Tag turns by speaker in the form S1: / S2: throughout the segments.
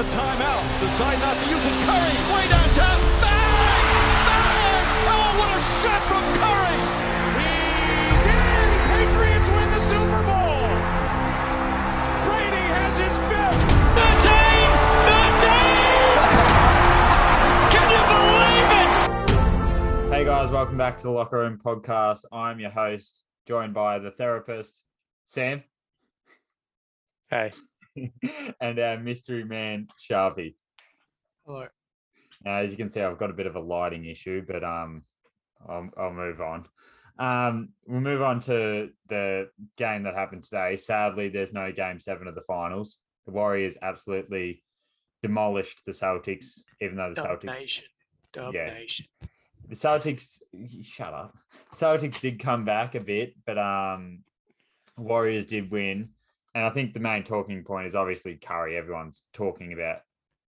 S1: a timeout. Decide not to use it. Curry, way downtown. Bang! Bang! Oh, what a shot from Curry!
S2: He's in! Patriots win the Super Bowl! Brady has his fifth! 13! 13! Can you believe it?
S3: Hey guys, welcome back to the Locker Room Podcast. I'm your host, joined by the therapist, Sam,
S4: Hey,
S3: and our mystery man, Sharpie.
S5: Hello.
S3: Now, as you can see, I've got a bit of a lighting issue, but um, I'll, I'll move on. Um, we'll move on to the game that happened today. Sadly, there's no game seven of the finals. The Warriors absolutely demolished the Celtics, even though the Celtics
S5: Domination. Domination.
S3: the Celtics shut up. Celtics did come back a bit, but um Warriors did win. And I think the main talking point is obviously Curry. Everyone's talking about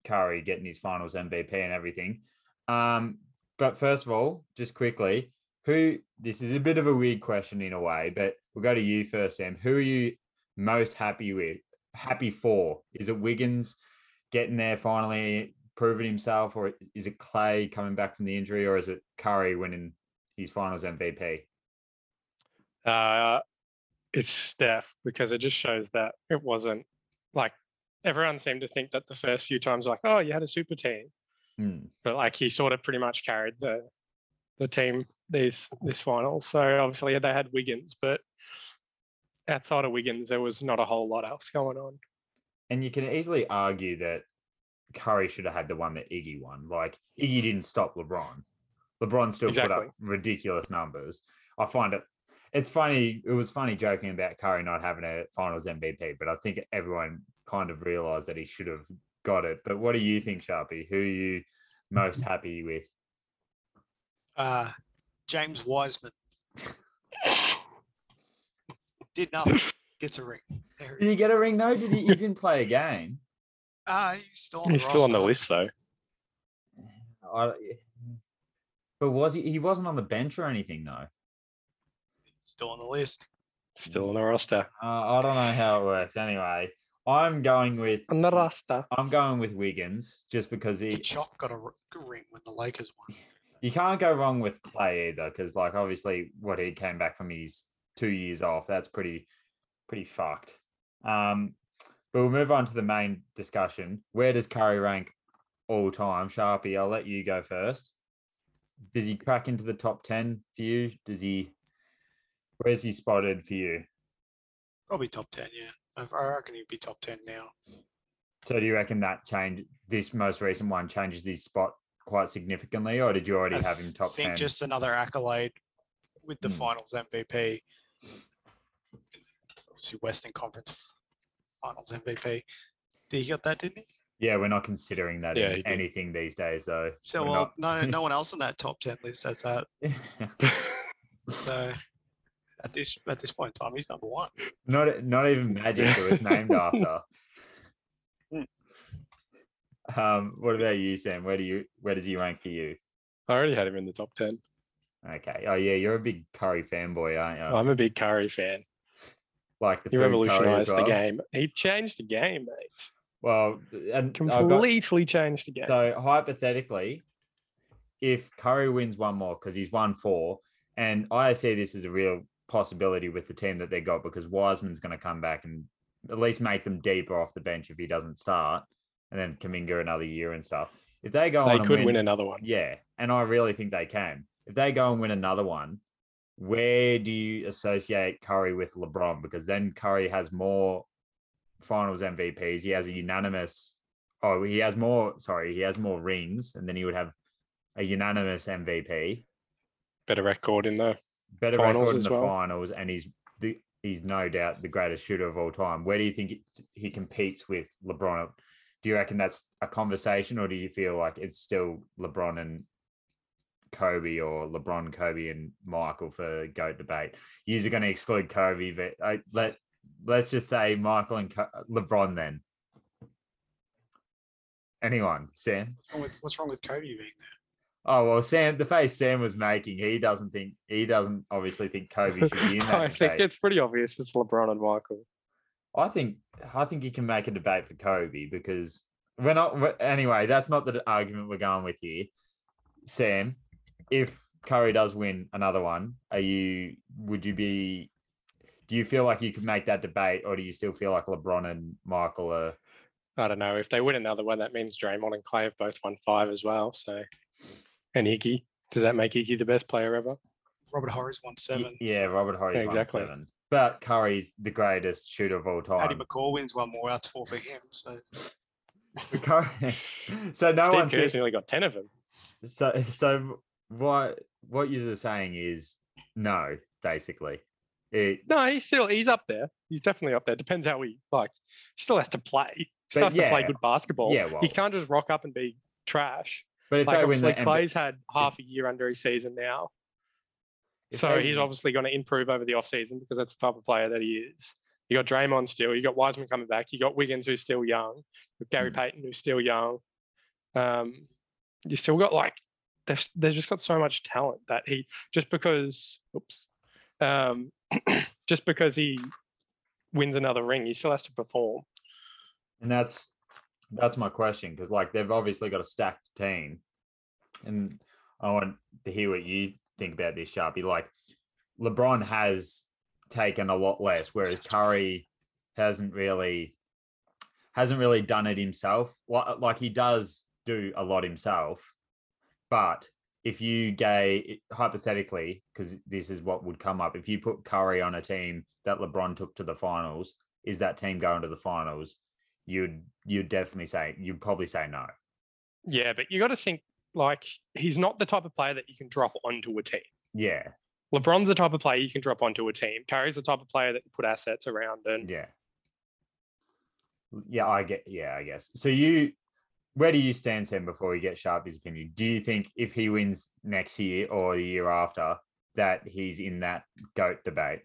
S3: Curry getting his finals MVP and everything. Um, but first of all, just quickly, who this is a bit of a weird question in a way, but we'll go to you first, Sam. Who are you most happy with? Happy for? Is it Wiggins getting there finally, proving himself, or is it Clay coming back from the injury, or is it Curry winning his finals MVP?
S4: uh, it's Steph because it just shows that it wasn't like everyone seemed to think that the first few times, like, oh, you had a super team,
S3: Hmm.
S4: but like he sort of pretty much carried the the team these this final. So obviously they had Wiggins, but outside of Wiggins, there was not a whole lot else going on.
S3: And you can easily argue that Curry should have had the one that Iggy won. Like Iggy didn't stop LeBron. LeBron still put up ridiculous numbers. I find it it's funny. It was funny joking about Curry not having a finals MVP, but I think everyone kind of realized that he should have got it. But what do you think, Sharpie? Who are you most happy with?
S5: Uh, James Wiseman. Did nothing. Gets a ring. There
S3: Did he get a ring though? Did he, he didn't play a game?
S5: Ah, he's still on
S4: He's
S5: the
S4: still on the list though.
S3: I, but was he? He wasn't on the bench or anything though.
S5: Still on the list.
S4: Still on the roster.
S3: Uh, I don't know how it works. Anyway, I'm going with
S4: On the roster.
S3: I'm going with Wiggins just because he
S5: Kachuk got a r- ring when the Lakers won.
S3: you can't go wrong with Clay either because like obviously what he came back from his two years off that's pretty pretty fucked. Um, but we'll move on to the main discussion. Where does Curry rank all time? Sharpie, I'll let you go first. Does he crack into the top ten for you? Does he? Where's he spotted for you?
S5: Probably top 10, yeah. I I reckon he'd be top 10 now.
S3: So do you reckon that change this most recent one changes his spot quite significantly, or did you already
S5: I
S3: have him top ten?
S5: think
S3: ten?
S5: just another accolade with the
S3: Hmm.
S5: finals MVP. Obviously, Western Conference finals MVP. Did he get that, didn't he?
S3: Yeah, we're not considering that
S4: Yeah,
S3: in anything these days, though.
S5: So,
S3: We're
S5: well, no, no one else on that top 10 list has that. So, at this at this point in time, he's number one.
S3: not not even Magic, who it's named after. um, what about you, Sam? Where do you where does he rank for you?
S4: I already had him in the top 10.
S3: Okay. Oh yeah, you're a big Curry fanboy, aren't you?
S4: I'm a big Curry fan.
S3: like the
S4: He
S3: food Curry as
S4: revolutionized the game. He changed the game, mate.
S3: Well, and I've got,
S4: Completely changed the game.
S3: So hypothetically, if Curry wins one more because he's won four, and I see this as a real possibility with the team that they got because Wiseman's going to come back and at least make them deeper off the bench if he doesn't start, and then Kuminga another year and stuff. If they go
S4: they could
S3: win,
S4: win another one.
S3: yeah, and I really think they can. If they go and win another one, where do you associate Curry with LeBron? Because then Curry has more finals MVPs. He has a unanimous, oh, he has more, sorry, he has more rings, and then he would have a unanimous MVP,
S4: Better record in the
S3: better
S4: Finals
S3: record in
S4: as
S3: the
S4: well.
S3: finals, and he's the he's no doubt the greatest shooter of all time. Where do you think he- he competes with LeBron? Do you reckon that's a conversation, or do you feel like it's still LeBron and Kobe, or LeBron, Kobe, and Michael for goat debate? You're going to exclude Kobe, but I, let let's just say Michael and Co- LeBron then. Anyone, Sam?
S5: What's wrong with, what's wrong with Kobe being there?
S3: Oh well, Sam. The face Sam was making, he doesn't think he doesn't obviously think Kobe should be in that
S4: I think it's pretty obvious it's LeBron and Michael.
S3: I think I think you can make a debate for Kobe because we're not. we anyway, that's not the argument we're going with here. Sam, if Curry does win another one, are you? Would you be? Do you feel like you could make that debate, or do you still feel like LeBron and Michael are?
S4: I don't know if they win another one. That means Draymond and Clay have both won five as well. So, and Iggy. Does that make Iggy the best player ever?
S5: Robert Horry's won seven.
S3: Yeah, Robert Horry's
S4: Yeah,
S3: won seven, but Curry's the greatest shooter of all
S5: Paddy
S3: time.
S5: McCaw wins one more. That's four for him. So
S3: Curry. so no
S4: Steve
S3: one.
S4: Kerr's
S3: Think,
S4: nearly got ten of them.
S3: so so what what you're saying is no, basically. It,
S4: No, he's still he's up there. He's definitely up there. Depends how he like. Still has to play. Still
S3: But
S4: has to play good basketball.
S3: yeah, well.
S4: he can't just rock up and be trash.
S3: But if
S4: Like
S3: they win the
S4: Clay's had half a year under his season now. So he's obviously going to improve over the offseason because that's the type of player that he is. You got Draymond still. You got Wiseman coming back. You got Wiggins who's still young. With Gary
S3: Mm.
S4: Payton who's still young. Um, you still got like they've they've just got so much talent that he just because oops, um, just because he wins another ring, he still has to perform.
S3: And that's that's my question because like they've obviously got a stacked team, and I want to hear what you think about this, Sharpie. Like LeBron has taken a lot less, whereas Curry hasn't really hasn't really done it himself. Like, like he does do a lot himself, but if you gay hypothetically, because this is what would come up, if you put Curry on a team that LeBron took to the finals, is that team going to the finals? You'd you'd definitely say you'd probably say no.
S4: Yeah, but you got to think like he's not the type of player that you can drop onto a team.
S3: Yeah,
S4: LeBron's the type of player you can drop onto a team. Curry's the type of player that you put assets around and
S3: yeah, yeah. I get. Yeah, I guess. So you, where do you stand, Sam? Before we get Sharpie's opinion, do you think if he wins next year or the year after, that he's in that goat debate?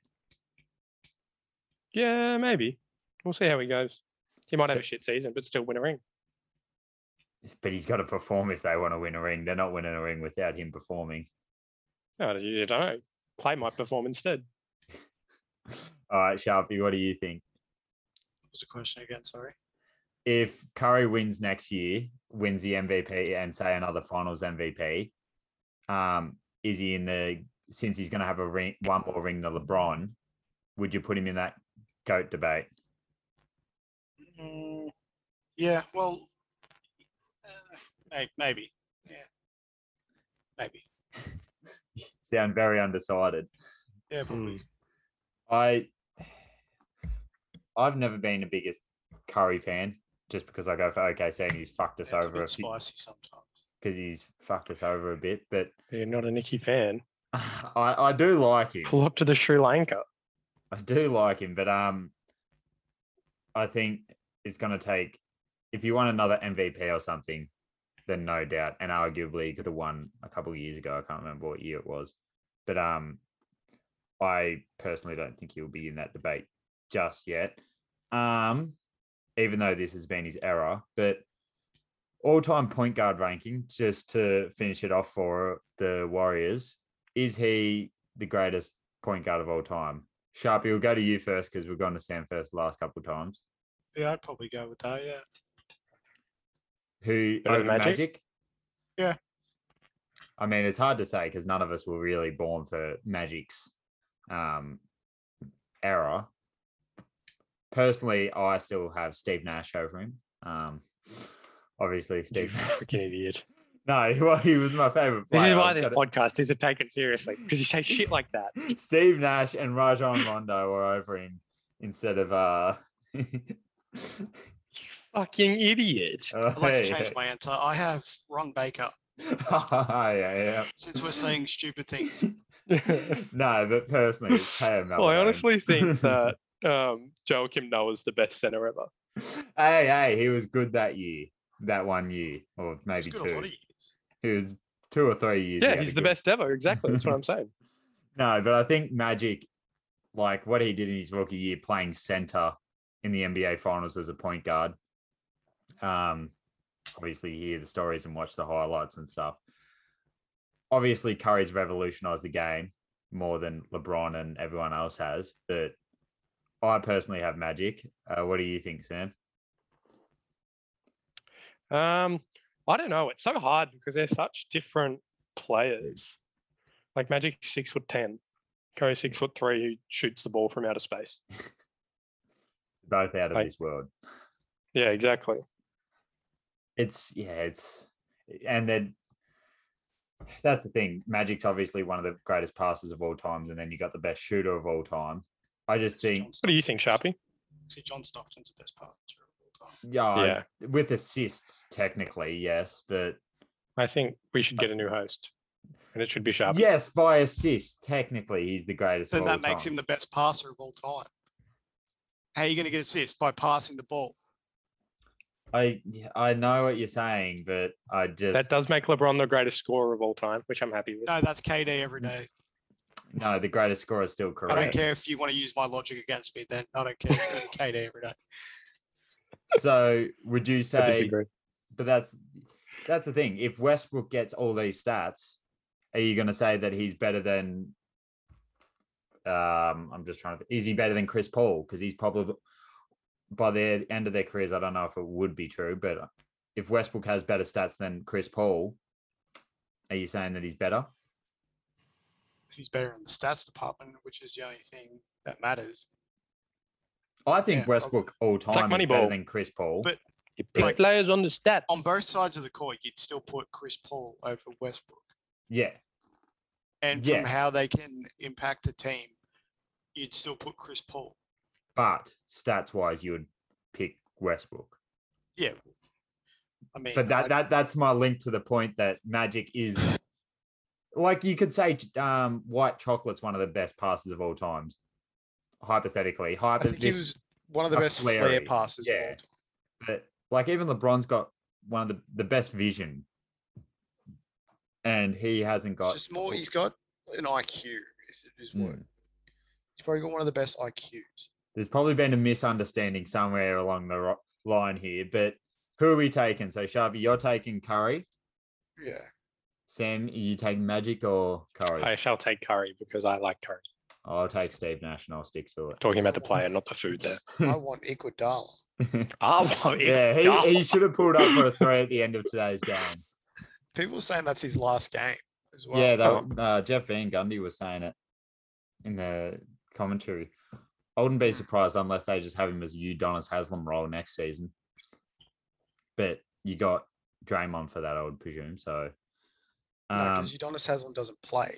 S4: yeah, maybe. We'll see how he goes. He might have a shit season, but still win a ring.
S3: But he's got to perform if they want to win a ring. They're not winning a ring without him performing.
S4: No, you don't know. Clay might perform instead.
S3: All right, Sharpie, what do you think?
S5: what was the question again? Sorry.
S3: if Curry wins next year, wins the MVP and say another finals MVP, um, is he in the since he's gonna have a ring one more ring than LeBron, would you put him in that GOAT debate?
S5: Mm, yeah. Well, uh, maybe. Yeah. Maybe.
S3: Sound very undecided.
S5: Yeah. Probably.
S3: I I've never been the biggest Curry fan, just because I go for OKC and he's fucked us
S5: Yeah, it's a
S3: over
S5: bit
S3: few
S5: spicy sometimes.
S3: because he's fucked us over a bit. But
S4: You're not a Nicky fan.
S3: I, I do like him.
S4: Pull up to the Sri Lanka.
S3: I do like him, but um, I think it's going to take if you want another MVP or something, then no doubt, and arguably he could have won a couple of years ago. I can't remember what year it was, but um, I personally don't think he'll be in that debate just yet. Um, even though this has been his era, but all-time point guard ranking, just to finish it off for the Warriors, is he the greatest point guard of all time? Sharpie, we'll go to you first because we've gone to Sam first the last couple of times.
S5: Yeah, I'd probably go with that. Yeah.
S3: Who
S4: Better
S3: over Magic?
S4: Magic?
S5: Yeah.
S3: I mean, it's hard to say because none of us were really born for Magic's um, era. Personally, I still have Steve Nash over him. Um, obviously,
S4: You
S3: Steve.
S4: freaking idiot.
S3: no, well, he was my favorite.
S4: This
S3: player.
S4: is why
S3: I've
S4: this
S3: gotta-
S4: podcast isn't taken seriously because you say shit like that.
S3: Steve Nash and Rajon Rondo were over him instead of uh.
S4: You fucking idiot.
S3: oh,
S5: I'd like to
S3: hey,
S5: change my answer. I have Ron Baker.
S3: yeah, yeah.
S5: Since we're saying stupid things.
S3: No, but personally, it's Teo
S4: well, I honestly think that um, Joakim Noah's the best center ever.
S3: hey, hey, he was good that year, that one year, or
S5: he's
S3: maybe
S5: got a lot
S3: two.
S5: of years.
S3: He was two or three years.
S4: Yeah,
S3: had
S4: he's the
S3: good-
S4: best ever. Exactly. That's what I'm saying.
S3: No, but I think Magic, like what he did in his rookie year, playing center in the NBA Finals as a point guard. Um, obviously, you hear the stories and watch the highlights and stuff. Obviously, Curry's revolutionized the game more than LeBron and everyone else has, but I personally have Magic. Uh, what do you think, Sam?
S4: Um, I don't know. It's so hard because they're such different players. Like Magic six foot ten, Curry six foot three, who shoots the ball from outer space.
S3: Both out of
S4: Like-
S3: this world.
S4: Yeah, exactly.
S3: It's yeah, it's and then that's the thing. Magic's obviously one of the greatest passers of all times, and then you got the best shooter of all time. I just think,
S4: What do you think, Sharpie?
S5: See, John Stockton's the best passer of all time.
S3: yeah,
S4: Yeah.
S3: with assists technically, yes, but
S4: I think we should uh, get a new host, and it should be Sharpie.
S3: yes, by assists technically, he's the greatest.
S5: Then
S3: of all
S5: that makes
S3: time.
S5: him the best passer of all time. How are you going to get assists by passing the ball?
S3: I I know what you're saying, but I just
S4: That does make LeBron the greatest scorer of all time, which I'm happy with.
S5: No, that's KD every day.
S3: no. The greatest scorer is still correct.
S5: I don't care if you want to use my logic against me. Then I don't care. It's gonna be KD every day.
S3: So would you
S4: I
S3: say?
S4: disagree.
S3: But that's that's the thing. If Westbrook gets all these stats, are you going to say that he's better than? Um, I'm just trying to. Is he better than Chris Paul? Because he's probably by the end of their careers. I don't know if it would be true, but if Westbrook has better stats than Chris Paul, are you saying that he's better?
S5: If he's better in the stats department, which is the only thing that matters.
S3: I think
S5: Yeah, okay.
S3: Westbrook all time
S4: like
S3: is better
S4: Moneyball.
S3: than Chris Paul.
S5: But-
S4: You put
S5: like,
S4: players on the stats.
S5: On both sides of the court, you'd still put Chris Paul over Westbrook.
S3: yeah,
S5: And
S3: Yeah.
S5: from how they can impact a team, you'd still put Chris Paul.
S3: but stats wise, you would pick Westbrook.
S5: Yeah. I mean,
S3: but that,
S5: I-
S3: that that's my link to the point that Magic is like you could say um, white chocolate's one of the best passes of all times. Hypothetically,
S5: I
S3: hyper
S5: think he was one of the best
S3: flary,
S5: passes
S3: yeah. but like even LeBron's got one of the, the best vision, and he hasn't
S5: It's
S3: got.
S5: just more. He's got an IQ. Is, is what
S3: Hmm.
S5: He's probably got one of the best IQs.
S3: There's probably been a misunderstanding somewhere along the ro- line here, but who are we taking? So Sharpie, you're taking Curry.
S5: Yeah.
S3: Sam, you take Magic or Curry?
S4: I shall take Curry because I like Curry.
S3: I'll take Steve Nash and I'll stick to it.
S4: Talking about the player, not the food there.
S5: I want Iguodala.
S4: Oh,
S3: yeah, he, he should have pulled up for a three at the end of today's game.
S5: People saying that's his last game as well.
S3: yeah, that, uh, Jeff Van Gundy was saying it in the commentary. I wouldn't be surprised unless they just have him as Udonis Haslem role next season. But you got Draymond for that, I would presume. So,
S5: No,
S3: um,
S5: because Udonis Haslem doesn't play.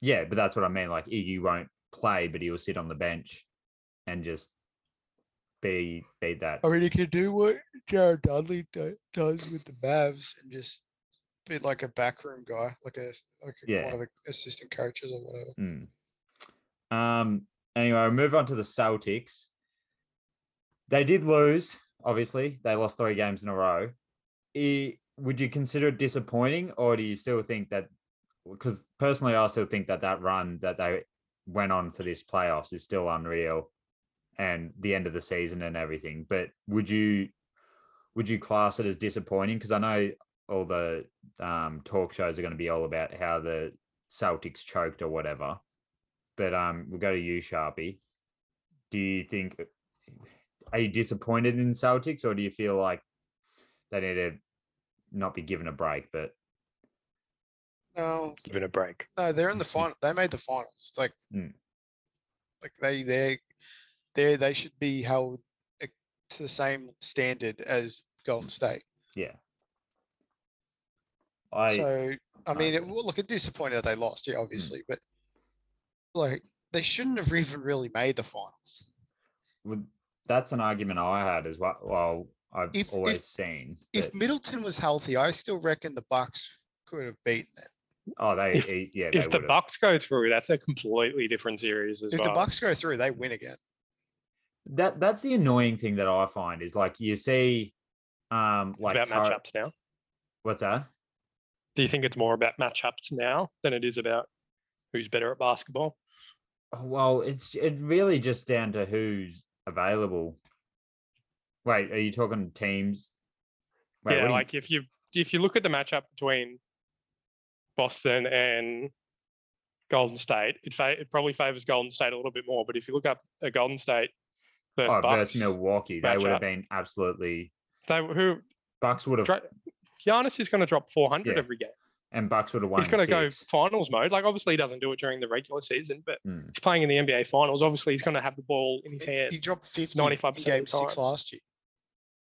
S3: yeah, but that's what I mean. Like Iggy won't play, but he'll sit on the bench and just be be that.
S5: I mean, he can do what Jared Dudley do, does with the Mavs and just be like a backroom guy, like a like a,
S3: Yeah.
S5: one of the assistant coaches or whatever.
S3: Mm. Um. Anyway, we'll move on to the Celtics. They did lose. Obviously, they lost three games in a row. I- would you consider it disappointing, or do you still think that? Because personally, I still think that that run that they went on for this playoffs is still unreal, and the end of the season and everything. But would you would you class it as disappointing? Because I know all the um, talk shows are going to be all about how the Celtics choked or whatever. But um, we'll go to you, Sharpie. Do you think are you disappointed in Celtics, or do you feel like they need to not be given a break? But
S5: No,
S4: Give it a break.
S5: no, they're in the final. They made the finals. Like,
S3: Mm.
S5: like they they they they should be held to the same standard as Golden State.
S3: yeah, I
S5: So I mean, it,
S3: agree.
S5: well, look, it's disappointing that they lost, yeah, obviously, but like they shouldn't have even really made the finals.
S3: would. That's an argument I had as well. Well, I've
S5: If- if-
S3: always seen.
S5: If
S3: that-
S5: Middleton was healthy, I still reckon the Bucks could have beaten them.
S3: oh, they
S4: if-
S3: yeah, they
S4: If the
S3: would've.
S4: Bucks go through, that's a completely different series as
S5: If
S4: well.
S5: the Bucks go through, they win again.
S3: that that's the annoying thing that I find is like you see, um,
S4: it's
S3: like
S4: about
S3: Car-
S4: matchups now.
S3: What's that?
S4: Do you think it's more about matchups now than it is about who's better at basketball?
S3: Oh, Well, it's it really just down to who's available. Wait, are you talking teams? Wait,
S4: yeah,
S3: you-
S4: like if you if you look at the matchup between Boston and Golden State, it fa- it probably favors Golden State a little bit more. But if you look up a Golden State versus
S3: oh,
S4: Bucks,
S3: versus Milwaukee, they would have been absolutely
S4: they who
S3: Bucks would have
S4: Dra- Giannis is going to drop 400
S3: Yeah.
S4: every game.
S3: And Bucks would have won.
S4: He's going to go finals mode. Like, obviously, he doesn't do it during the regular season, but
S3: Mm.
S4: he's playing in the NBA finals. Obviously, he's going to have the ball in his hand.
S5: He dropped 50
S4: 95%
S5: in
S4: of the
S5: game six last year.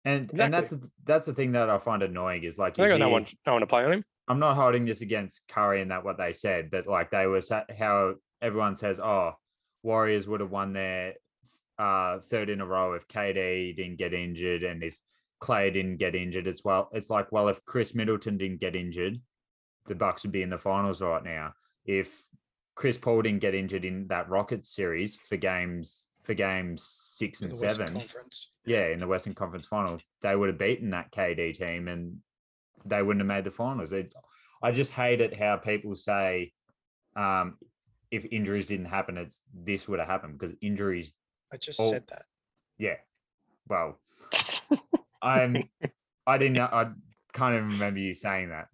S3: And and that's
S4: Exactly.
S3: the, that's the thing that I find annoying is like
S4: They
S3: you
S4: got no one, no one to play on him.
S3: I'm not holding this against Curry and that what they said, but like they were sa- how everyone says, oh, Warriors would have won their uh, third in a row if KD didn't get injured and if Clay didn't get injured as well. It's like, well, if Khris Middleton didn't get injured, the Bucks would be in the finals right now. If Chris Paul didn't get injured in that Rockets series for games for games six and seven, yeah, in the Western Conference Finals, they would have beaten that KD team and they wouldn't have made the finals. It, I just hate it how people say um, if injuries didn't happen, it's this would have happened because injuries,
S5: I just
S3: Oh.
S5: said that.
S3: yeah. Well, I'm, I didn't, I can't even remember you saying that.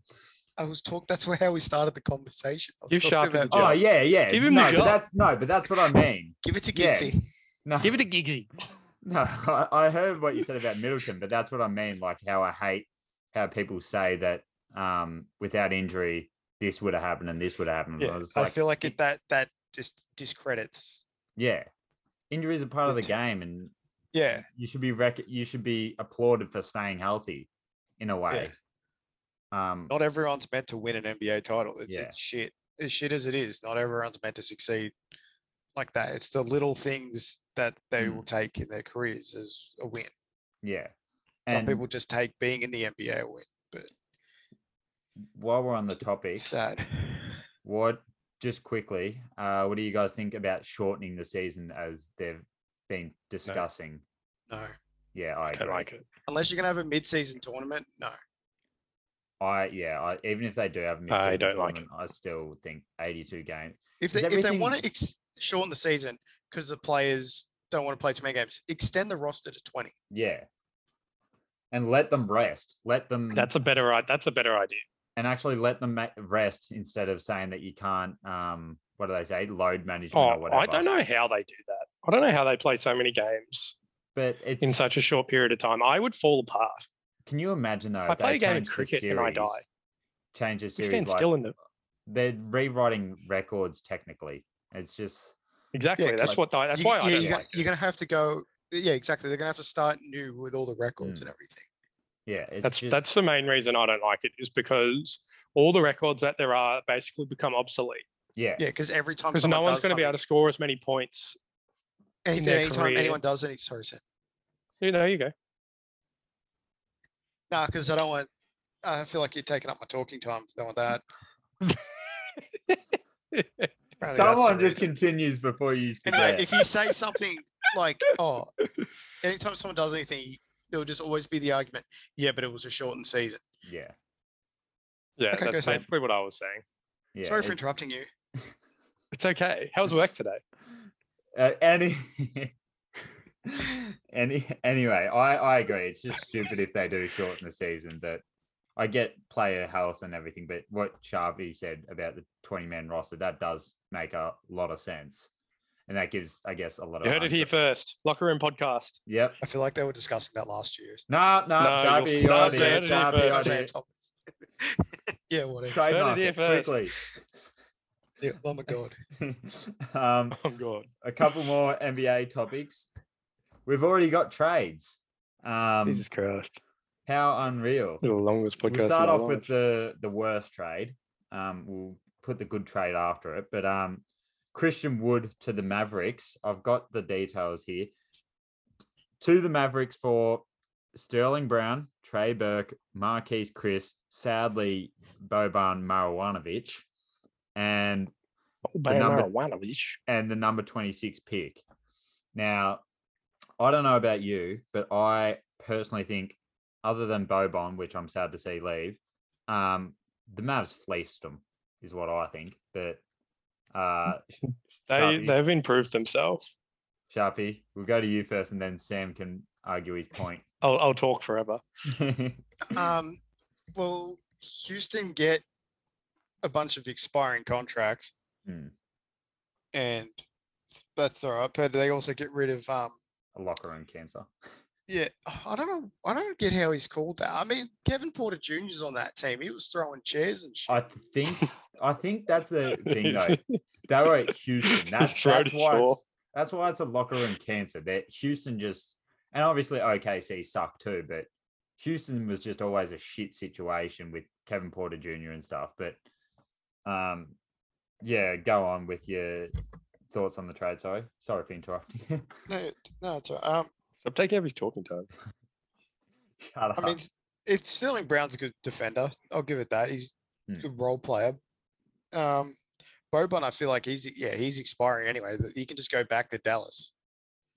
S5: I was talk. That's where how we started the conversation. I was
S4: Give
S5: talking
S4: Sharpie the
S5: about-
S4: job.
S3: Oh yeah, yeah.
S4: Give him
S3: no,
S4: the
S3: but
S4: job.
S3: that, no, but that's what I mean.
S5: Give it to
S3: Yeah.
S5: Gitsy.
S3: No,
S4: Give it a Giggsy.
S3: No, I, I heard what you said about Middleton, but that's what I mean. Like how I hate how people say that um, without injury, this would have happened and this would have happened.
S5: Yeah,
S3: was
S5: I
S3: like,
S5: feel like it that that just discredits.
S3: yeah, injuries are part of the
S5: It-
S3: game, and
S5: Yeah,
S3: you should be rec- you should be applauded for staying healthy, in a way. Um,
S5: not everyone's meant to win an NBA title. It's,
S3: Yeah.
S5: it's shit. As shit as it is, not everyone's meant to succeed like that. It's the little things that they
S3: Mm.
S5: will take in their careers as a win.
S3: yeah,
S5: Some
S3: and
S5: people just take being in the NBA a win. But
S3: while we're on the
S5: it's
S3: topic,
S5: sad.
S3: what just quickly, uh, what do you guys think about shortening the season as they've been discussing?
S5: No,
S3: Yeah, I
S4: I
S3: agree.
S4: like it.
S5: unless you're gonna have a mid-season tournament. No,
S3: I yeah, I, even if they do have a
S4: I
S3: mid-season
S4: don't like
S3: I still think 82 games.
S5: if
S3: Is
S5: they if they want to ex- shorten the season because the players don't want to play too many games, extend the roster to 20.
S3: Yeah, and let them rest. Let them
S4: That's a better i- That's a better idea.
S3: and actually let them rest instead of saying that you can't. Um, what do they say? Load management
S4: Oh,
S3: or whatever.
S4: I don't know how they do that. I don't know how they play so many games
S3: but it's
S4: in such a short period of time. I would fall apart.
S3: Can you imagine though?
S4: I
S3: they
S4: play a game of
S3: changed the
S4: cricket and I die.
S3: Change the
S4: We
S3: series.
S4: stand
S3: like,
S4: still in the
S3: they're rewriting records technically. It's just
S4: exactly. that's
S3: like-
S4: what I, that's
S5: You-
S4: why I
S5: yeah,
S4: don't
S5: you're,
S4: like
S5: gonna, you're gonna have to go. Yeah, exactly. They're gonna have to start new with all the records
S3: Mm.
S5: and everything.
S3: yeah. It's
S4: That's
S3: just,
S4: that's the main reason I don't like it is because all the records that there are basically become obsolete
S3: yeah.
S5: Yeah, because every time
S4: because no one's
S5: does
S4: going to be able to score as many points.
S5: anything,
S4: their
S5: anytime
S4: career.
S5: anyone does any sorry, Sam.
S4: You know, you go.
S5: Nah, because I don't want. I feel like you're taking up my talking time. Don't want that. Apparently that's the
S3: Someone just
S5: reason.
S3: continues before you
S5: Anyway,
S3: forget.
S5: if you say something like, "Oh," anytime someone does anything, there'll just always be the argument. Yeah, but it was a shortened season.
S3: yeah.
S4: Yeah,
S5: Okay, go
S4: that's
S5: Sam.
S4: basically what I was saying.
S3: Yeah.
S5: Sorry for interrupting you.
S4: It's okay. How's work today?
S3: Uh, any, any, anyway, I, I agree. It's just stupid if they do shorten the season, but I get player health and everything. But what Sharpie said about the 20 man roster, that does make a lot of sense. And that gives, I guess, a lot
S4: You
S3: of.
S4: heard it here first. Locker room podcast.
S3: Yep.
S5: I feel like they were discussing that last year.
S3: No, no,
S4: No,
S3: Sharpie,
S4: you'll-
S3: you're
S4: no,
S3: on
S4: say it
S3: Sharpie,
S4: first.
S5: yeah, whatever.
S3: Trademark
S4: here
S3: it
S4: first.
S3: quickly.
S5: Yeah, oh my god.
S3: um,
S4: Oh god.
S3: a couple more NBA topics. We've already got trades. Um,
S4: Jesus Christ.
S3: how unreal.
S4: The longest podcast.
S3: We'll start off with the the worst trade. Um, we'll put the good trade after it. But um, Christian Wood to the Mavericks. I've got the details here. To the Mavericks for Sterling Brown, Trey Burke, Marquese Chriss, sadly Boban Marjanovic, and
S4: Bam
S3: number-
S4: Marjanovic.
S3: and the number 26 pick. Now, I don't know about you, but I personally think, other than Boban, which I'm sad to see leave, um, the Mavs fleeced them, is what I think. But uh,
S4: They
S3: Sharpie,
S4: they've improved themselves.
S3: Sharpie, we'll go to you first, and then Sam can argue his point.
S4: I'll I'll talk forever.
S5: Um, well, Houston get a bunch of expiring contracts,
S3: Hmm.
S5: and s- that's all right. But they also get rid of um,
S3: A locker room cancer.
S5: Yeah, I don't know. I don't get how he's called that. I mean, Kevin Porter Jr.'s on that team. He was throwing chairs and shit.
S3: I think I think that's the thing though. They were at Houston. That's, that's why it's, that's why it's a locker room cancer. That Houston just and obviously OKC sucked too, but Houston was just always a shit situation with Kevin Porter Jr. and stuff. But um, yeah, go on with your thoughts on the trade. Sorry, sorry for interrupting.
S5: no, no, it's all right. Um,
S4: Stop taking up his talking time.
S3: Shut up.
S5: I mean, s- if Sterling Brown's a good defender, I'll give it that. He's a
S3: Hmm.
S5: good role player. Um, Boban, I feel like he's yeah he's expiring anyway. that He can just go back to Dallas.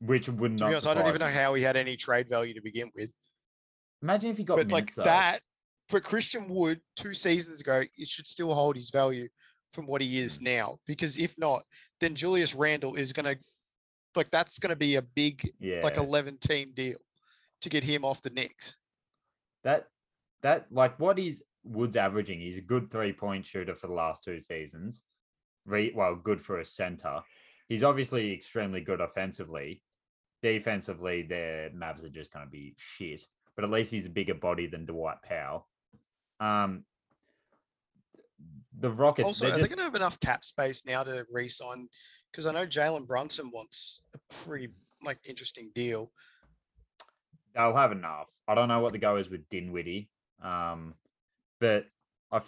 S3: which would
S5: To
S3: not.
S5: be honest, I don't even know how he had any trade value to begin with.
S3: Imagine if he got
S5: but like
S3: though.
S5: that, but Christian Wood two seasons ago, it should still hold his value from what he is
S3: Hmm.
S5: now. Because if not, then Julius Randle is gonna like that's gonna be a big
S3: Yeah,
S5: like eleven team deal to get him off the Knicks.
S3: that that like what he's Woods averaging. He's a good three point shooter for the last two seasons. Re, well, good for a center. He's obviously extremely good offensively. Defensively, their Mavs are just going to be shit. But at least he's a bigger body than Dwight Powell. Um, the Rockets.
S5: Also,
S3: they're just,
S5: they gonna have enough cap space now to re-sign? Because I know Jalen Brunson wants a pretty like interesting deal.
S3: they'll have enough. I don't know what the go is with Dinwiddie. Um, but I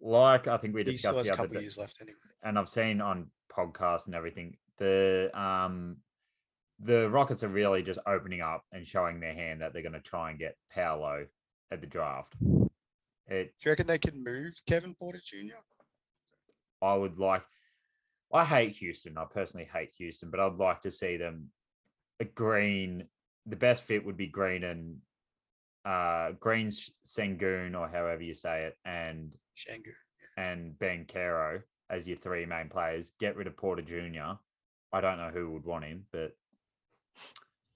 S3: like I think we
S5: He still
S3: discussed
S5: has a
S3: the other
S5: couple
S3: day.
S5: years left anyway.
S3: and I've seen on podcasts and everything, the um the Rockets are really just opening up and showing their hand that they're going to try and get Paolo at the draft. It
S5: Do you reckon they can move Kevin Porter Jr.?
S3: I would like I hate Houston. I personally hate Houston, but I'd like to see them a green the best fit would be green and uh green Sengun or however you say it and
S5: Shangu.
S3: and Banchero as your three main players. Get rid of Porter Jr. I don't know who would want him, but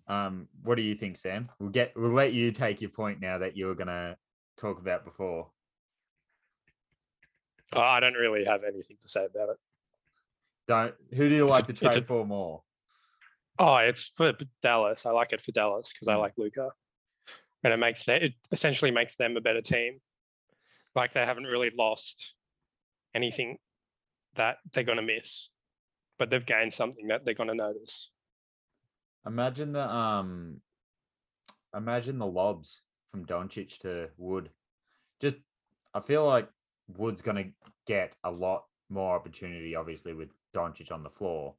S3: um, what do you think, Sam? We'll get we'll let you take your point now that you were gonna talk about before.
S4: Oh, I don't really have anything to say about it.
S3: Don't who do you
S4: It's a-
S3: like to
S4: it's a-
S3: trade for more?
S4: Oh, it's for Dallas. I like it for Dallas because I
S3: Mm.
S4: like Luka, and it makes it it essentially makes them a better team. Like they haven't really lost anything that they're going to miss, but they've gained something that they're going to notice.
S3: Imagine the um imagine the lobs from Doncic to Wood. Just I feel like Wood's gonna get a lot more opportunity, obviously, with Doncic on the floor.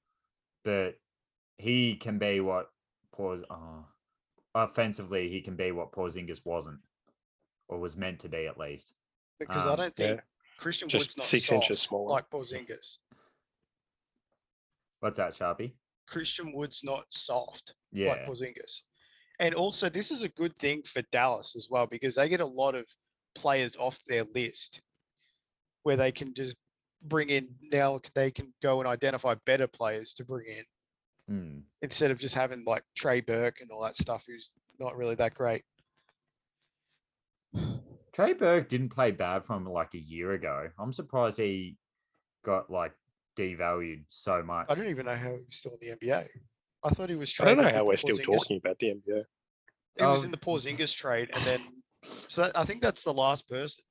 S3: But he can be what pause uh, offensively he can be what Porzingis wasn't. Or was meant to be at least.
S5: Because I
S3: Um,
S5: don't
S4: yeah.
S5: think Christian
S4: Just
S5: Wood's not
S4: six
S5: soft
S4: inches smaller.
S5: like Porzingis.
S3: What's that, Sharpie?
S5: Christian Wood's not soft like
S3: Yeah.
S5: Porzingis. And also, this is a good thing for Dallas as well because they get a lot of players off their list where they can just bring in now they can go and identify better players to bring in
S3: Hmm.
S5: instead of just having like Trey Burke and all that stuff who's not really that great.
S3: Trey Burke didn't play bad from like a year ago. I'm surprised he got like devalued so much.
S5: I don't even know how he's still in the NBA. I thought he was
S4: I don't know how we're still
S5: Porzingis-
S4: talking about the NBA.
S5: He was
S3: Oh.
S5: in the Porzingis trade, and then so that, I think that's the last person.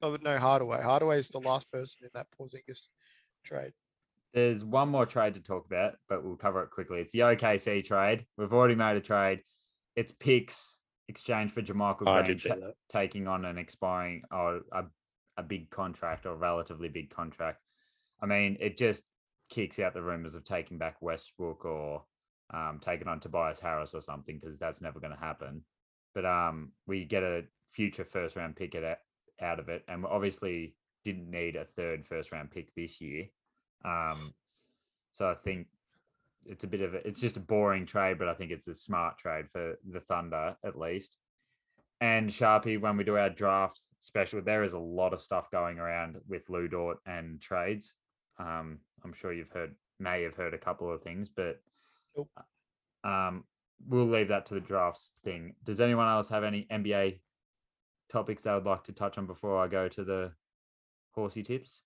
S5: Oh, I would know Hardaway. Hardaway is the last person in that Porzingis trade.
S3: There's one more trade to talk about, but we'll cover it quickly. It's the OKC trade. We've already made a trade. It's picks exchange for JaMychal
S4: Oh, I
S3: Green
S4: did see
S3: ta-
S4: that.
S3: taking on an expiring or a, a big contract or relatively big contract. I mean, it just kicks out the rumors of taking back Westbrook or um, taking on Tobias Harris or something because that's never going to happen. But um, we get a future first round pick at, out of it, and we obviously didn't need a third first round pick this year. Um, so I think it's a bit of a, it's just a boring trade, but I think it's a smart trade for the Thunder at least. And Sharpie, when we do our draft special, there is a lot of stuff going around with Lu Dort and trades. Um, I'm sure you've heard, may have heard a couple of things, but
S5: Nope.
S3: um, we'll leave that to the drafts thing. Does anyone else have any NBA topics they would like to touch on before I go to the horsey tips?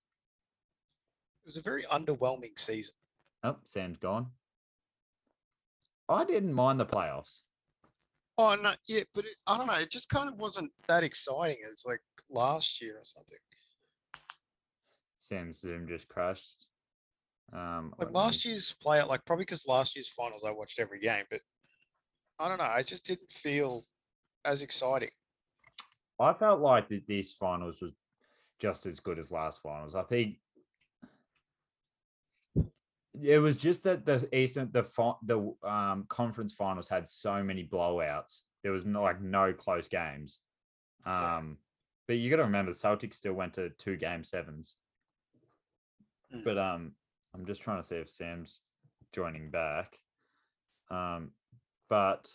S5: It was a very underwhelming season.
S3: Oh, Sam's gone. I didn't mind the playoffs.
S5: Oh no, yeah, but it, I don't know. It just kind of wasn't that exciting as like last year or something.
S3: Sam's Zoom just crashed. Um,
S5: Like
S3: let me-
S5: last year's playout, like probably because last year's finals I watched every game, but I don't know. I just didn't feel as exciting.
S3: I felt like that this finals was just as good as last finals. I think it was just that the Eastern the the um conference finals had so many blowouts. There was no, like no close games.
S5: Yeah.
S3: Um, but you got to remember, the Celtics still went to two game sevens.
S5: Mm.
S3: But um, I'm just trying to see if Sam's joining back. Um, but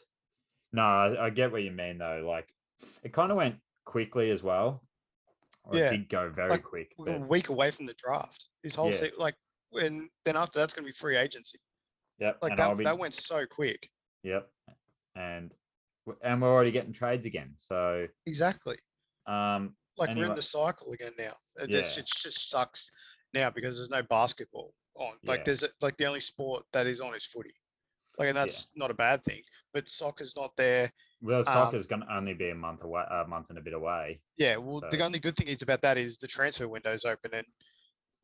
S3: no, I, I get what you mean though. Like, it kind of went quickly as well. Or
S5: Yeah,
S3: it did go very
S5: like,
S3: quick.
S5: We're a week away from the draft. This whole
S3: Yeah.
S5: se- like when then after that's gonna be free agency.
S3: yep,
S5: Like that
S3: be,
S5: that went so quick.
S3: Yep, and and we're already getting trades again. So
S5: Exactly.
S3: um,
S5: Like we're in the cycle again now. It just
S3: Yeah.
S5: it just sucks now because there's no basketball on. Like
S3: Yeah.
S5: there's a- like the only sport that is on is footy. Like and
S3: Yeah.
S5: that's not a bad thing. But soccer's not there.
S3: well,
S5: Um,
S3: soccer's going to only be a month away, a month and a bit away.
S5: Yeah, well, the only good thing is about that is the transfer window's open, and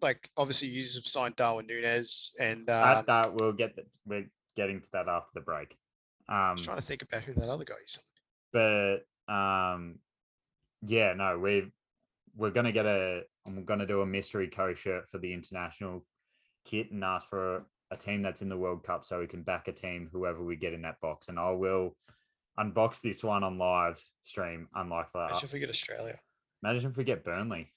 S5: like obviously you have signed Darwin Nunez, and um,
S3: At that, we'll get that. We're getting to that after the break.
S5: Um, I
S3: Um,
S5: was trying to think about who that other guy is.
S3: but um yeah no we we're gonna get a i'm gonna do a mystery co shirt for the international kit and ask for a team that's in the world cup so we can back a team whoever we get in that box and i will unbox this one on live stream unlike that
S5: Imagine if we get Australia.
S3: imagine if we get burnley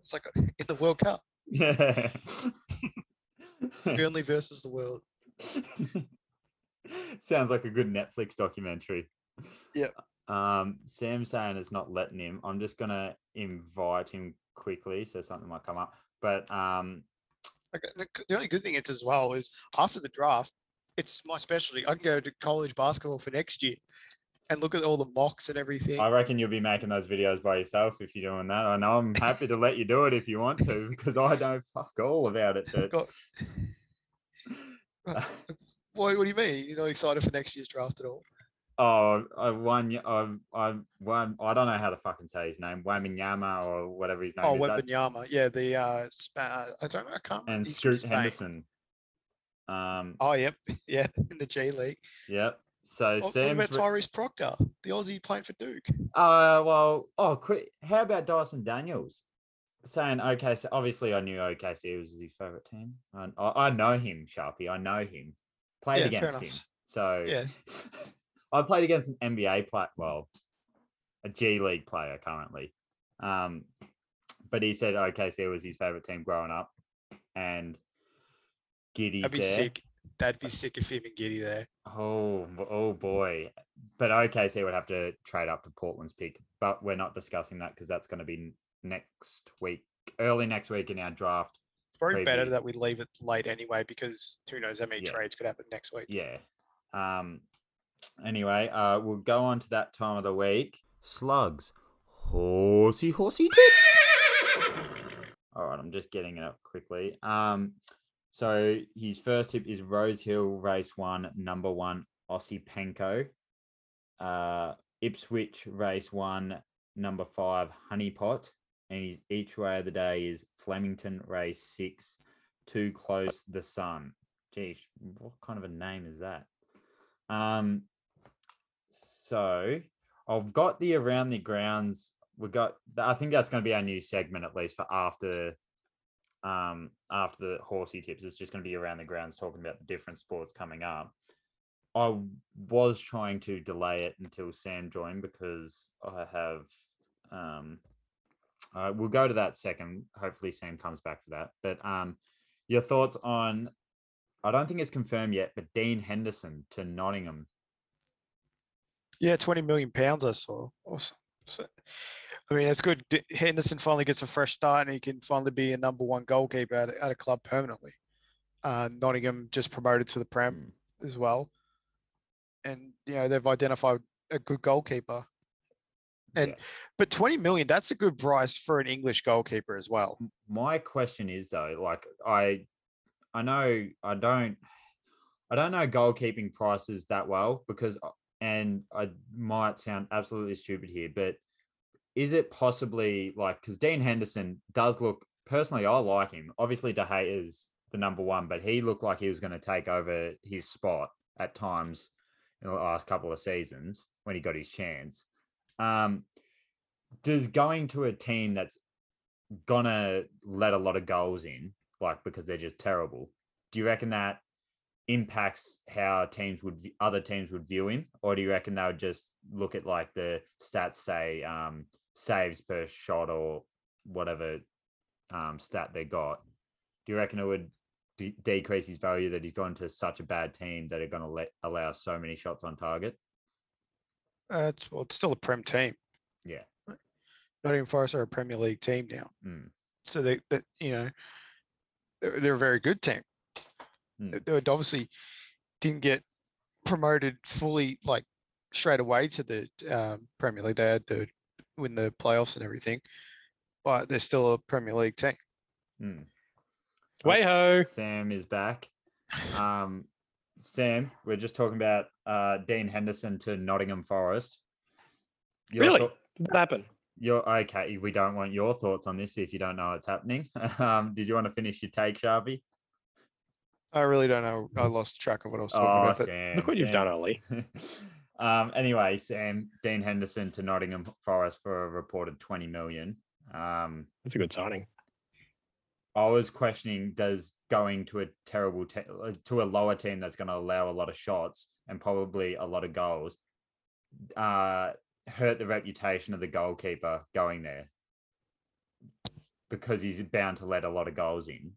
S5: It's like in the World Cup,
S3: yeah
S5: Burnley versus the world.
S3: Sounds like a good Netflix documentary.
S5: Yeah.
S3: Um, Sam's saying it's not letting him. I'm just gonna invite him quickly so something might come up. But um,
S5: Like, uh, the- the only good thing is as well is after the draft, it's my specialty. I can go to college basketball for next year and look at all the mocks and everything.
S3: I reckon you'll be making those videos by yourself if you're doing that. I know I'm happy to let you do it if you want to because I know fuck all about it. But
S5: Got- What, what do you mean? You're not excited for next year's draft at all?
S3: Oh, I won. I I don't know how to fucking say his name. Waminyama or whatever his name
S5: Oh,
S3: is. that's-
S5: Wembanyama. Yeah, the uh, uh, I don't know. I can't.
S3: and Scoot Henderson. Um,
S5: Oh, yep, yeah, in the G League.
S3: yep. So
S5: What, what about Tyrese Proctor, the Aussie playing for Duke?
S3: Uh, well, oh, quick. How about Dyson Daniels saying okay? So obviously, I knew OKC was his favorite team. I, I, I know him, Sharpie. I know him. Played
S5: Yeah,
S3: against him. So
S5: Yeah.
S3: I played against an NBA player. Well, a G League player currently. Um, but he said OKC was his favorite team growing up, and Giddey's
S5: That'd be
S3: there.
S5: sick. That'd be sick if him and Giddy there.
S3: Oh, oh boy. But OKC would have to trade up to Portland's pick, but we're not discussing that because that's going to be next week, early next week in our draft.
S5: It's probably better that we leave it late anyway because who knows how many
S3: Yeah.
S5: trades could happen next week.
S3: Yeah. Um. Anyway, uh, we'll go on to that time of the week. Slugs, horsey, horsey tips. All right, I'm just getting it up quickly. Um, so his first tip is Rose Hill Race One, number one, Aussie Penko. Uh, Ipswich Race One, number five, Honeypot. And his each way of the day is Flemington Race Six, Too Close the Sun. Geez, what kind of a name is that? Um, so I've got the around the grounds. We got. I think that's going to be our new segment at least for after, um, after the horsey tips. It's just going to be around the grounds talking about the different sports coming up. I was trying to delay it until Sam joined because I have. Um, uh, we'll go to that second. Hopefully, Sam comes back for that. But um, your thoughts on? I don't think it's confirmed yet, but Dean Henderson to Nottingham.
S5: Yeah, 20 million pounds I saw. Awesome. So, I mean, that's good. D- Henderson finally gets a fresh start and he can finally be a number one goalkeeper at, a- at a club permanently. Uh, Nottingham just promoted to the Prem
S3: Mm.
S5: as well. And, you know, they've identified a good goalkeeper. And-
S3: Yeah.
S5: But 20 million, that's a good price for an English goalkeeper as well.
S3: My question is though, like I, I know I don't, I don't know goalkeeping prices that well because and I might sound absolutely stupid here, but is it possibly like because Dean Henderson does look personally, I like him. Obviously, De Gea is the number one, but he looked like he was going to take over his spot at times in the last couple of seasons when he got his chance. Um, does going to a team that's gonna let a lot of goals in, like because they're just terrible, do you reckon that impacts how teams would other teams would view him, or do you reckon they would just look at like the stats, say um, saves per shot or whatever um, stat they got? Do you reckon it would de- decrease his value that he's gone to such a bad team that are going to let allow so many shots on target?
S5: Uh, it's well, it's still a Prem team.
S3: Yeah.
S5: Nottingham Forest are a Premier League team now,
S3: Mm,
S5: so they that you know they're, they're a very good team.
S3: Mm.
S5: They- They obviously didn't get promoted fully like straight away to the um, Premier League. They had to win the playoffs and everything, but they're still a Premier League team.
S3: mm.
S4: Way ho.
S3: Sam is back. Um, Sam, we're just talking about uh, Dean Henderson to Nottingham Forest. Your
S4: Really?
S3: thou-
S4: Did that happen?
S3: You're okay. We don't want your thoughts on this if you don't know what's happening. um, did you want to finish your take, Sharpie?
S5: I really don't know. I lost track of what I was talking
S3: Oh,
S5: about. But
S3: Sam.
S4: Look what you've done, Ollie.
S3: um, anyway, Sam, Dean Henderson to Nottingham Forest for a reported 20 million. Um,
S4: That's a good signing.
S3: I was questioning does going to a terrible te- uh, to a lower team that's going to allow a lot of shots and probably a lot of goals uh hurt the reputation of the goalkeeper going there because he's bound to let a lot of goals in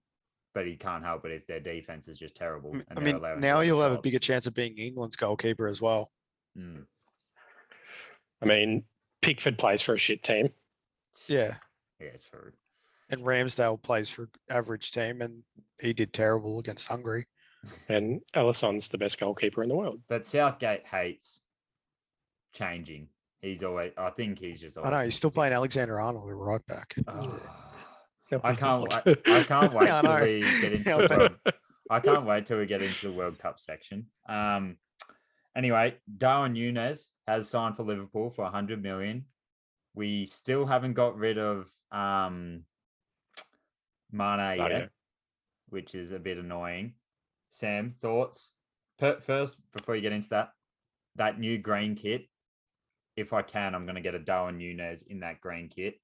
S3: but he can't help it if their defense is just terrible and
S5: I mean, now you'll have a bigger chance of being England's goalkeeper as well.
S3: Mm,
S4: I mean, Pickford plays for a shit team.
S5: Yeah,
S3: yeah true
S5: and Ramsdale plays for average team, and he did terrible against Hungary.
S4: And Alisson's the best goalkeeper in the world.
S3: but Southgate hates changing he's always I think he's just
S5: I know he's still playing Alexander Arnold at right back.
S4: No,
S3: I can't wait. I can't wait
S5: Yeah, I
S3: till we get into
S5: Yeah,
S3: the World. I can't wait till we get into the World Cup section. Um, anyway, Darwin Nunez has signed for Liverpool for 100 million. We still haven't got rid of um, Mane
S4: Sadio.
S3: yet, which is a bit annoying. Sam, thoughts? Per- first, before you get into that, that new green kit. If I can, I'm going to get a Darwin Nunez in that green kit.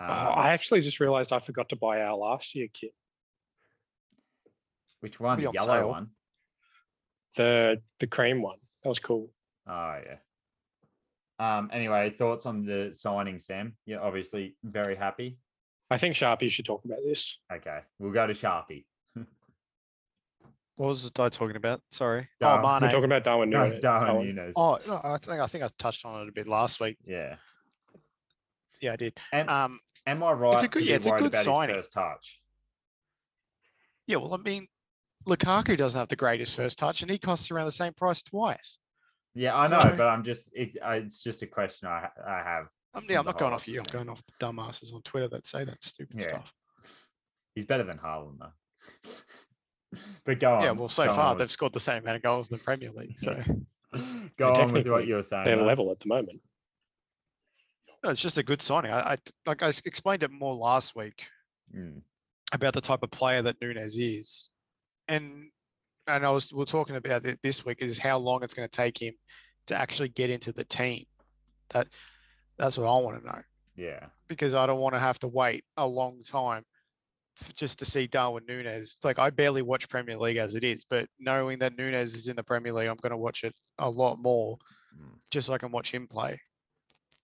S4: Oh,
S3: Um,
S4: I actually just realized I forgot to buy our last year kit.
S3: which one? The yellow
S5: sale.
S3: one.
S4: The the cream one. That was cool.
S3: Oh yeah. Um. Anyway, thoughts on the signing, Sam? You're obviously very happy.
S4: I think Sharpie should talk about this.
S3: Okay, we'll go to Sharpie.
S5: What was I talking about? Sorry.
S3: Dar-
S5: Oh,
S3: We're
S4: We're
S5: Mane.
S4: talking about Darwin
S3: No,
S4: Nunez.
S3: Darwin
S4: Darwin.
S3: Nunez.
S5: Oh, no, I think I think I touched on it a bit last week.
S3: Yeah.
S5: Yeah, I did.
S3: Am,
S5: Um,
S3: am I right
S5: good-
S3: to
S5: yeah, it's a
S3: worried
S5: good
S3: about
S5: signing.
S3: first touch?
S5: yeah, well, I mean, Lukaku doesn't have the greatest first touch, and he costs around the same price twice.
S3: Yeah, I know,
S5: So-
S3: but I'm just it, uh, it's just a question I ha- I have.
S5: I'm,
S3: from
S5: yeah, I'm
S3: the
S5: not going off you. I'm
S3: system.
S5: going off the dumbasses on Twitter that say that stupid
S3: Yeah.
S5: stuff.
S3: He's better than Haaland though. but go on.
S5: yeah, well, so far
S3: on
S5: they've scored the same amount of goals in the Premier League. So
S3: go on with what you were saying.
S4: They're
S3: though.
S4: level at the moment.
S5: no, it's just a good signing. I, I like I s- explained it more last week
S3: Mm,
S5: about the type of player that Nunez is, and and I was we are talking about it this week is how long it's going to take him to actually get into the team. That that's what I want to know
S3: yeah.
S5: because I don't want to have to wait a long time f- just to see Darwin Nunez. Like I barely watch Premier League as it is, but knowing that Nunez is in the Premier League, I'm going to watch it a lot more
S3: Mm.
S5: just so I can watch him play.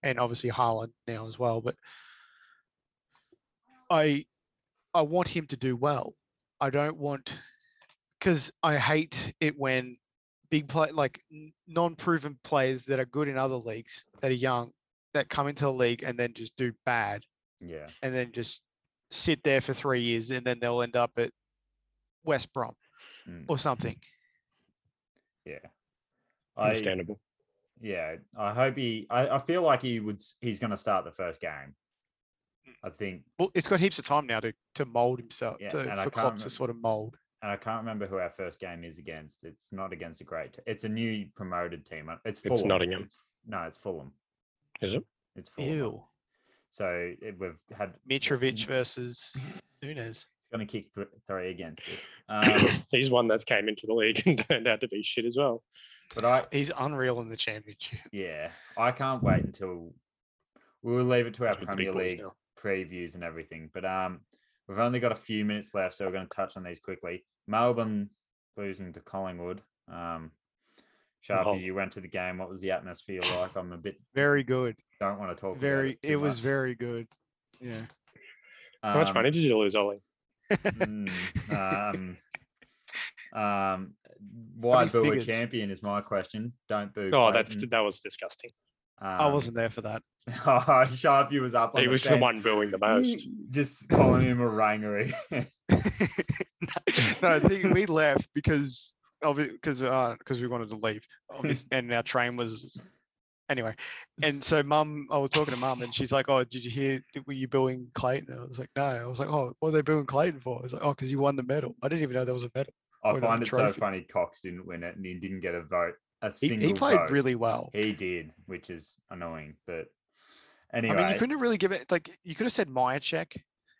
S5: And obviously Haaland now as well, but I I want him to do well. I don't want because I hate it when big play like non-proven players that are good in other leagues that are young that come into the league and then just do bad
S3: Yeah.
S5: and then just sit there for three years and then they'll end up at West Brom
S3: Mm.
S5: or something.
S3: Yeah. I,
S4: Understandable.
S3: yeah, I hope he. I, I feel like he would. He's going to start the first game. I think.
S5: Well, it's got heaps of time now to to mold himself,
S3: Yeah,
S5: to,
S3: and I
S5: for
S3: can't
S5: Klopp to sort of mold.
S3: and I can't remember who our first game is against. It's not against a great. It's a new promoted team. It's Fulham.
S4: Nottingham.
S3: It's- no, it's Fulham.
S4: Is it?
S3: It's Fulham.
S5: Ew.
S3: So it, we've had
S5: Mitrovic versus Nunez.
S3: He's going to kick th- three against us. Um,
S4: He's one that's came into the league and turned out to be shit as well.
S3: but I,
S5: He's unreal in the championship.
S3: yeah, I can't wait until we'll leave it to our
S4: He's with the big
S3: Premier League
S4: now.
S3: previews and everything. But um, we've only got a few minutes left, so we're going to touch on these quickly. Melbourne losing to Collingwood. Um, Sharpie,
S4: Oh.
S3: you went to the game. What was the atmosphere like? I'm a bit
S5: Very good.
S3: Don't want to talk.
S5: Very.
S3: too
S5: It was
S3: much.
S5: very good. Yeah.
S4: How much
S3: Um,
S4: money did you lose, Ollie?
S3: mm, um, um, why boo
S5: figures?
S3: a champion is my question. Don't boo.
S4: Oh, that's that was disgusting.
S5: I
S3: Um,
S5: wasn't there for that.
S3: Oh, Sharpie was up. On
S4: He
S3: the
S4: was the one booing the most.
S3: Just calling him a rangery.
S5: no, I think we left because of it because uh because we wanted to leave, and our train was anyway. And so, mum, I was talking to mum, and she's like, "Oh, did you hear? did- Were you booing Clayton?" I was like, "No." I was like, "Oh, what are they booing Clayton for?" I was like, "Oh, because you won the medal." I didn't even know there was a medal.
S3: I find it so funny. Cox didn't win it, and he didn't get a vote. A
S5: He,
S3: single
S5: he played
S3: vote.
S5: really well.
S3: He did, which is annoying. But anyway, I
S5: mean, you couldn't have really given it like you could have said Mihocek.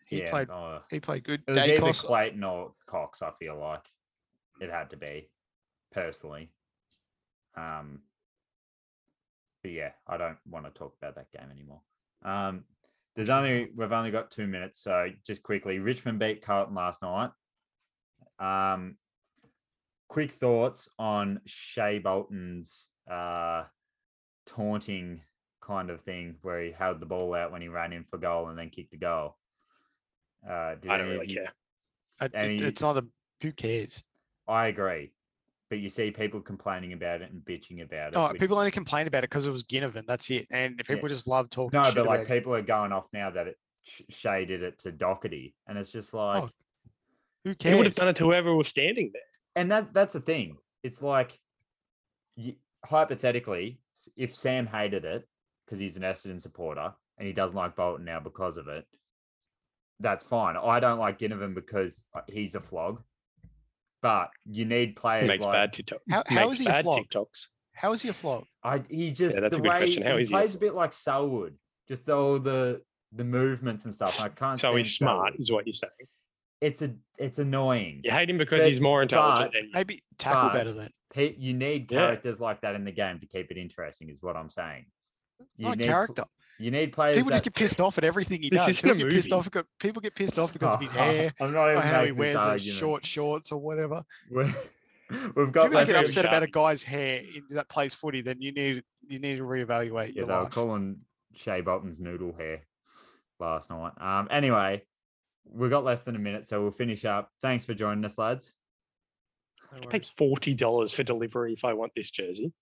S5: He
S3: yeah,
S5: played.
S3: oh,
S5: He played good.
S3: it was either
S5: Daicos,
S3: Clayton or Cox. I feel like it had to be personally. Um, but yeah, I don't want to talk about that game anymore. Um, there's only we've only got two minutes, so just quickly, Richmond beat Carlton last night. Um, quick thoughts on Shai Bolton's uh taunting kind of thing, where he held the ball out when he ran in for goal and then kicked a goal. Uh, did
S4: I don't really
S3: you-
S4: care.
S5: I- it- it's not a. Who cares?
S3: I agree. But you see people complaining about it and bitching about it.
S5: No,
S3: which-
S5: people only complain about it because it was Ginnivan. That's it. And people just love talking.
S3: no,
S5: shit
S3: but like
S5: about-
S3: people are going off now that it Sh- Shay it to Docherty, and it's just like,
S5: who cares?
S4: He would have done it to whoever was standing there.
S3: and that that's the thing. It's like, you, hypothetically, if Sam hated it because he's an Essendon supporter and he doesn't like Bolton now because of it, that's fine. I don't like Ginnivan because uh, he's a flog. But you need
S4: He
S3: players
S4: makes
S3: like
S4: bad TikTok.
S5: How- how
S4: makes
S5: is he a
S4: bad
S5: flog?
S4: TikToks.
S5: How is he a flop?
S3: I he just
S4: that's
S3: the
S4: a good
S3: way
S4: question. How
S3: he
S4: is he a
S3: plays a bit like Selwood, just all the the movements and stuff. I can't.
S4: So he's smart,
S3: Selwood.
S4: is what you're saying.
S3: It's a it's annoying.
S4: You hate him because
S3: But-
S4: he's more intelligent
S3: but-
S4: than you.
S5: Maybe tackle
S3: But-
S5: better then.
S3: Pe- You need
S4: Yeah.
S3: characters like that in the game to keep it interesting. Is what I'm saying. You
S5: Not a
S3: need pl-
S5: character.
S3: You need players.
S5: People just get pissed off at everything he
S4: This
S5: does. People get pissed off. because- People get pissed off because of his
S3: Oh,
S5: hair
S3: I'm not
S5: or
S3: even
S5: how he wears those short shorts or whatever.
S3: We- We've got
S5: People
S3: less
S5: get
S3: than-
S5: upset about a guy's hair in that plays footy, then you need you need to reevaluate
S3: Yeah,
S5: your
S3: they were calling Shai Bolton's noodle hair last night. Um. Anyway, we've got less than a minute, so we'll finish up. Thanks for joining us, lads.
S5: No
S4: I paid forty dollars for delivery if I want this jersey.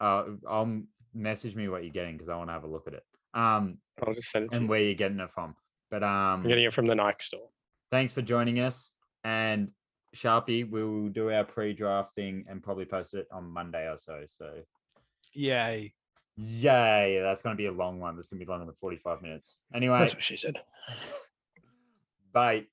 S3: Uh, I'll message me what you're getting because I want to have a look at it. Um,
S4: I'll just send it
S3: and
S4: you.
S3: where you're getting it from. But um,
S4: I'm getting it from the Nike store.
S3: thanks for joining us. And Sharpie, we'll do our pre-draft thing and probably post it on Monday or so. So
S5: Yay.
S3: yay, that's going to be a long one. That's going to be longer than 45 minutes. Anyway,
S4: That's what she said.
S3: bye.